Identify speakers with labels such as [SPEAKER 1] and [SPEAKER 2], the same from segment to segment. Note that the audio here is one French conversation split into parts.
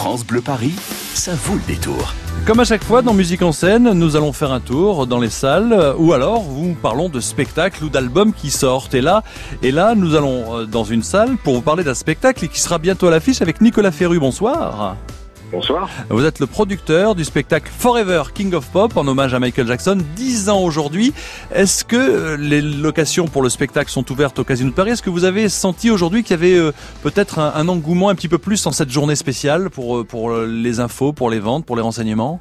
[SPEAKER 1] France Bleu Paris, ça vaut le détour.
[SPEAKER 2] Comme à chaque fois dans Musique en scène, nous allons faire un tour dans les salles ou alors nous parlons de spectacles ou d'albums qui sortent. Et là, et là, nous allons euh, dans une salle pour vous parler d'un spectacle qui sera bientôt à l'affiche avec Nicolas Ferru. Bonsoir.
[SPEAKER 3] Bonsoir.
[SPEAKER 2] Vous êtes le producteur du spectacle Forever King of Pop en hommage à Michael Jackson, 10 ans aujourd'hui. Est-ce que euh, les locations pour le spectacle sont ouvertes au Casino de Paris? Est-ce que vous avez senti aujourd'hui qu'il y avait euh, peut-être un, engouement un petit peu plus en cette journée spéciale pour, euh, pour les infos, pour les ventes, pour les renseignements?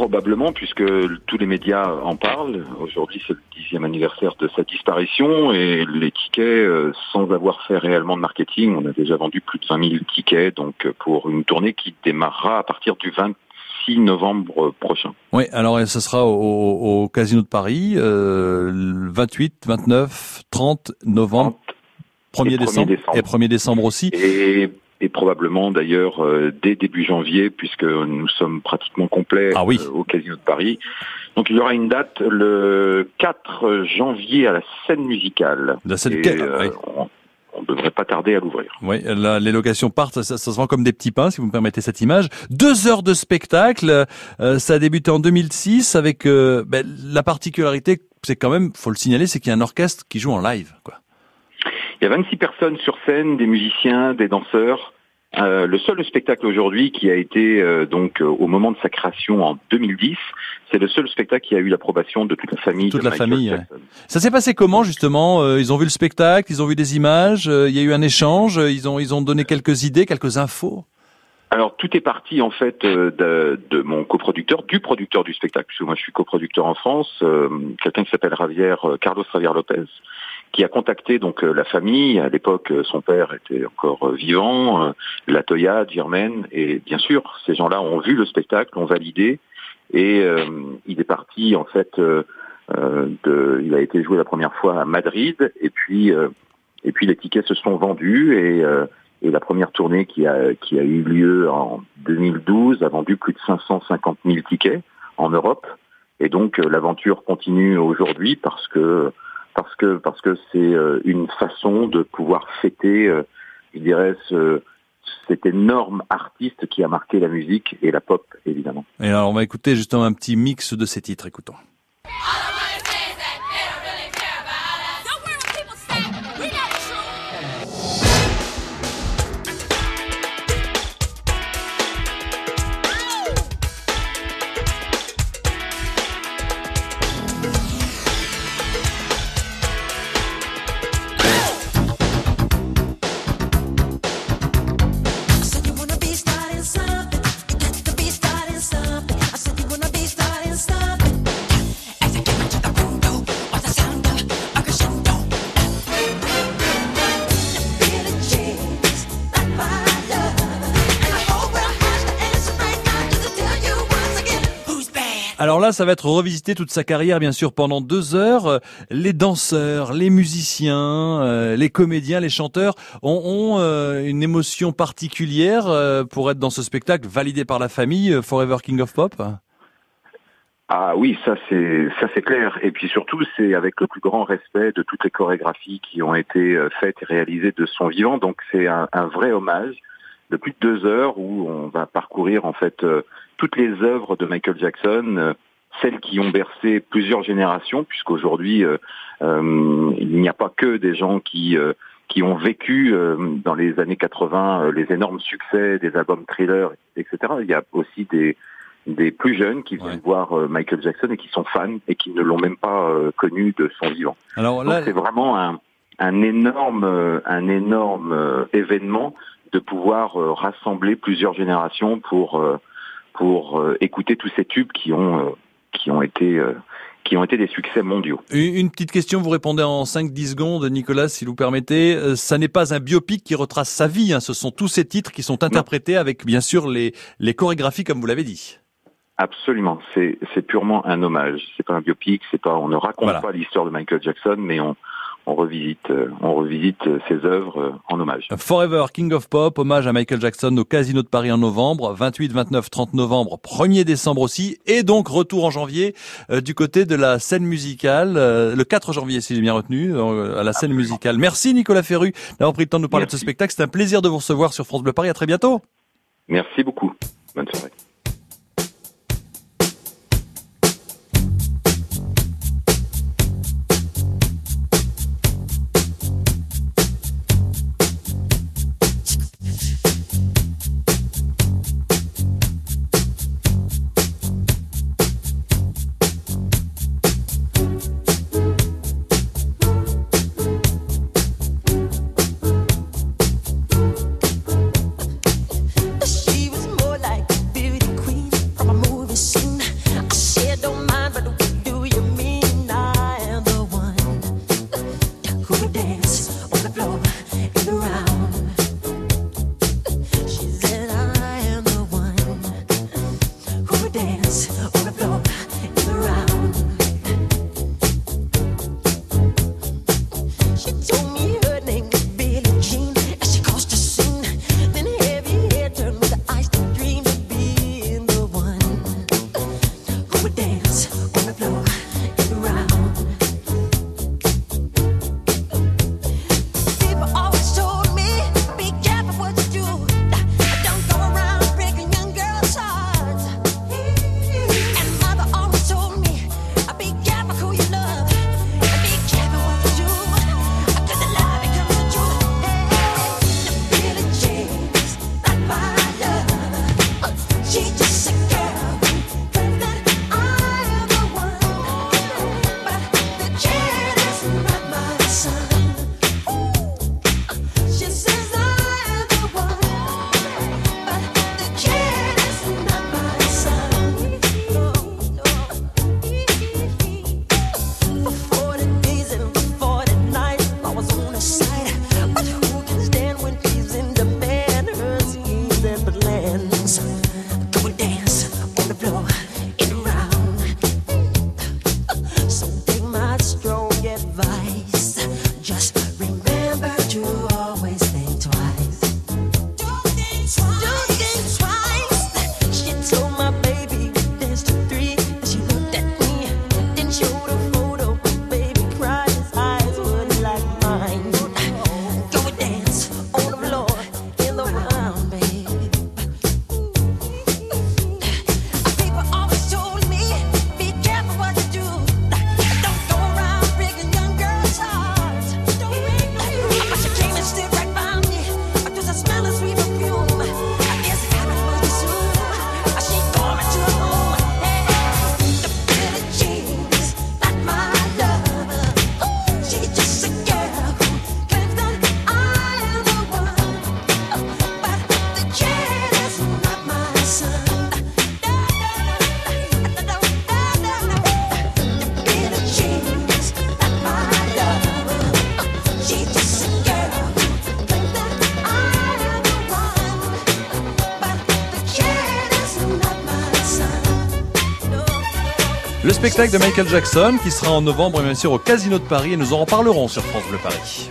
[SPEAKER 3] Probablement, puisque tous les médias en parlent. Aujourd'hui, c'est le dixième anniversaire de sa disparition et les tickets, euh, sans avoir fait réellement de marketing, on a déjà vendu plus de 20 000 tickets, donc euh, pour une tournée qui démarrera à partir du 26 novembre prochain.
[SPEAKER 2] Oui, alors ce sera au, au Casino de Paris, euh, 28, 29, 30 novembre, 1er décembre, décembre, et 1er décembre aussi.
[SPEAKER 3] Et et probablement d'ailleurs euh, dès début janvier, puisque nous sommes pratiquement complets
[SPEAKER 2] ah oui.
[SPEAKER 3] euh, au Casino de Paris. Donc il y aura une date le 4 janvier à la scène musicale.
[SPEAKER 2] La scène
[SPEAKER 3] et, euh, oui. on, on devrait pas tarder à l'ouvrir.
[SPEAKER 2] Oui, là, les locations partent, ça, ça, se vend comme des petits pains, si vous me permettez cette image. Deux heures de spectacle, euh, ça a débuté en 2006 avec euh, ben, la particularité, c'est quand même, faut le signaler, c'est qu'il y a un orchestre qui joue en live, quoi.
[SPEAKER 3] Il y a 26 personnes sur scène, des musiciens, des danseurs. Euh, le seul spectacle aujourd'hui qui a été euh, donc euh, au moment de sa création en 2010, c'est le seul spectacle qui a eu l'approbation de toute la famille.
[SPEAKER 2] Toute la famille. Ouais. Ça s'est passé comment justement euh, Ils ont vu le spectacle, ils ont vu des images, il y a eu un échange, ils ont ils ont donné quelques idées, quelques infos?
[SPEAKER 3] Alors tout est parti en fait de, de mon coproducteur, du producteur du spectacle, puisque moi je suis coproducteur en France, euh, quelqu'un qui s'appelle Javier Carlos Javier Lopez, qui a contacté donc la famille. À l'époque, son père était encore vivant, la Toya, Germaine, et bien sûr, ces gens-là ont vu le spectacle, ont validé, et euh, il est parti en fait. Euh, de, il a été joué la première fois à Madrid, et puis et puis les tickets se sont vendus et et la première tournée qui a, qui a eu lieu en 2012 a vendu plus de 550 000 tickets en Europe. Et donc l'aventure continue aujourd'hui parce que parce que parce que c'est une façon de pouvoir fêter, je dirais, ce, cet énorme artiste qui a marqué la musique et la pop évidemment.
[SPEAKER 2] Et alors on va écouter justement un petit mix de ces titres. Écoutons. Alors là, ça va être revisité toute sa carrière, bien sûr, pendant deux heures. Les danseurs, les musiciens, euh, les comédiens, les chanteurs ont, euh, une émotion particulière euh, pour être dans ce spectacle validé par la famille Forever King of Pop.
[SPEAKER 3] Ah oui, ça c'est ça c'est clair. Et puis surtout, c'est avec le plus grand respect de toutes les chorégraphies qui ont été faites et réalisées de son vivant. Donc c'est un, vrai hommage de plus de deux heures où on va parcourir en fait euh, toutes les œuvres de Michael Jackson, euh, celles qui ont bercé plusieurs générations, puisqu'aujourd'hui euh, il n'y a pas que des gens qui qui ont vécu dans les années 80 les énormes succès des albums thriller, etc. Il y a aussi des des plus jeunes qui viennent ouais. voir Michael Jackson et qui sont fans et qui ne l'ont même pas connu de son vivant.
[SPEAKER 2] Alors là,
[SPEAKER 3] c'est vraiment un, un énorme, un énorme événement de pouvoir euh, rassembler plusieurs générations pour euh, pour euh, écouter tous ces tubes qui ont qui ont été qui ont été des succès mondiaux.
[SPEAKER 2] Une petite question, vous répondez en 5-10 secondes, Nicolas, si vous permettez. Ça n'est pas un biopic qui retrace sa vie, hein. ce sont tous ces titres qui sont interprétés non. avec, bien sûr, les, les chorégraphies, comme vous l'avez dit.
[SPEAKER 3] Absolument, c'est purement un hommage. C'est pas un biopic, c'est pas, on ne raconte voilà. pas l'histoire de Michael Jackson, mais on, on revisite, on revisite ses œuvres en hommage.
[SPEAKER 2] Forever King of Pop, hommage à Michael Jackson au Casino de Paris en novembre, 28, 29, 30 novembre, 1er décembre aussi, et donc retour en janvier euh, du côté de la scène musicale, euh, le 4 janvier si j'ai bien retenu, euh, à la scène musicale. Merci Nicolas Ferru d'avoir pris le temps de nous parler Merci. de ce spectacle. C'est un plaisir de vous recevoir sur France Bleu Paris. À très bientôt.
[SPEAKER 4] Merci beaucoup. Bonne soirée.
[SPEAKER 2] Le spectacle de Michael Jackson qui sera en novembre bien sûr au Casino de Paris et nous en reparlerons sur France Bleu Paris.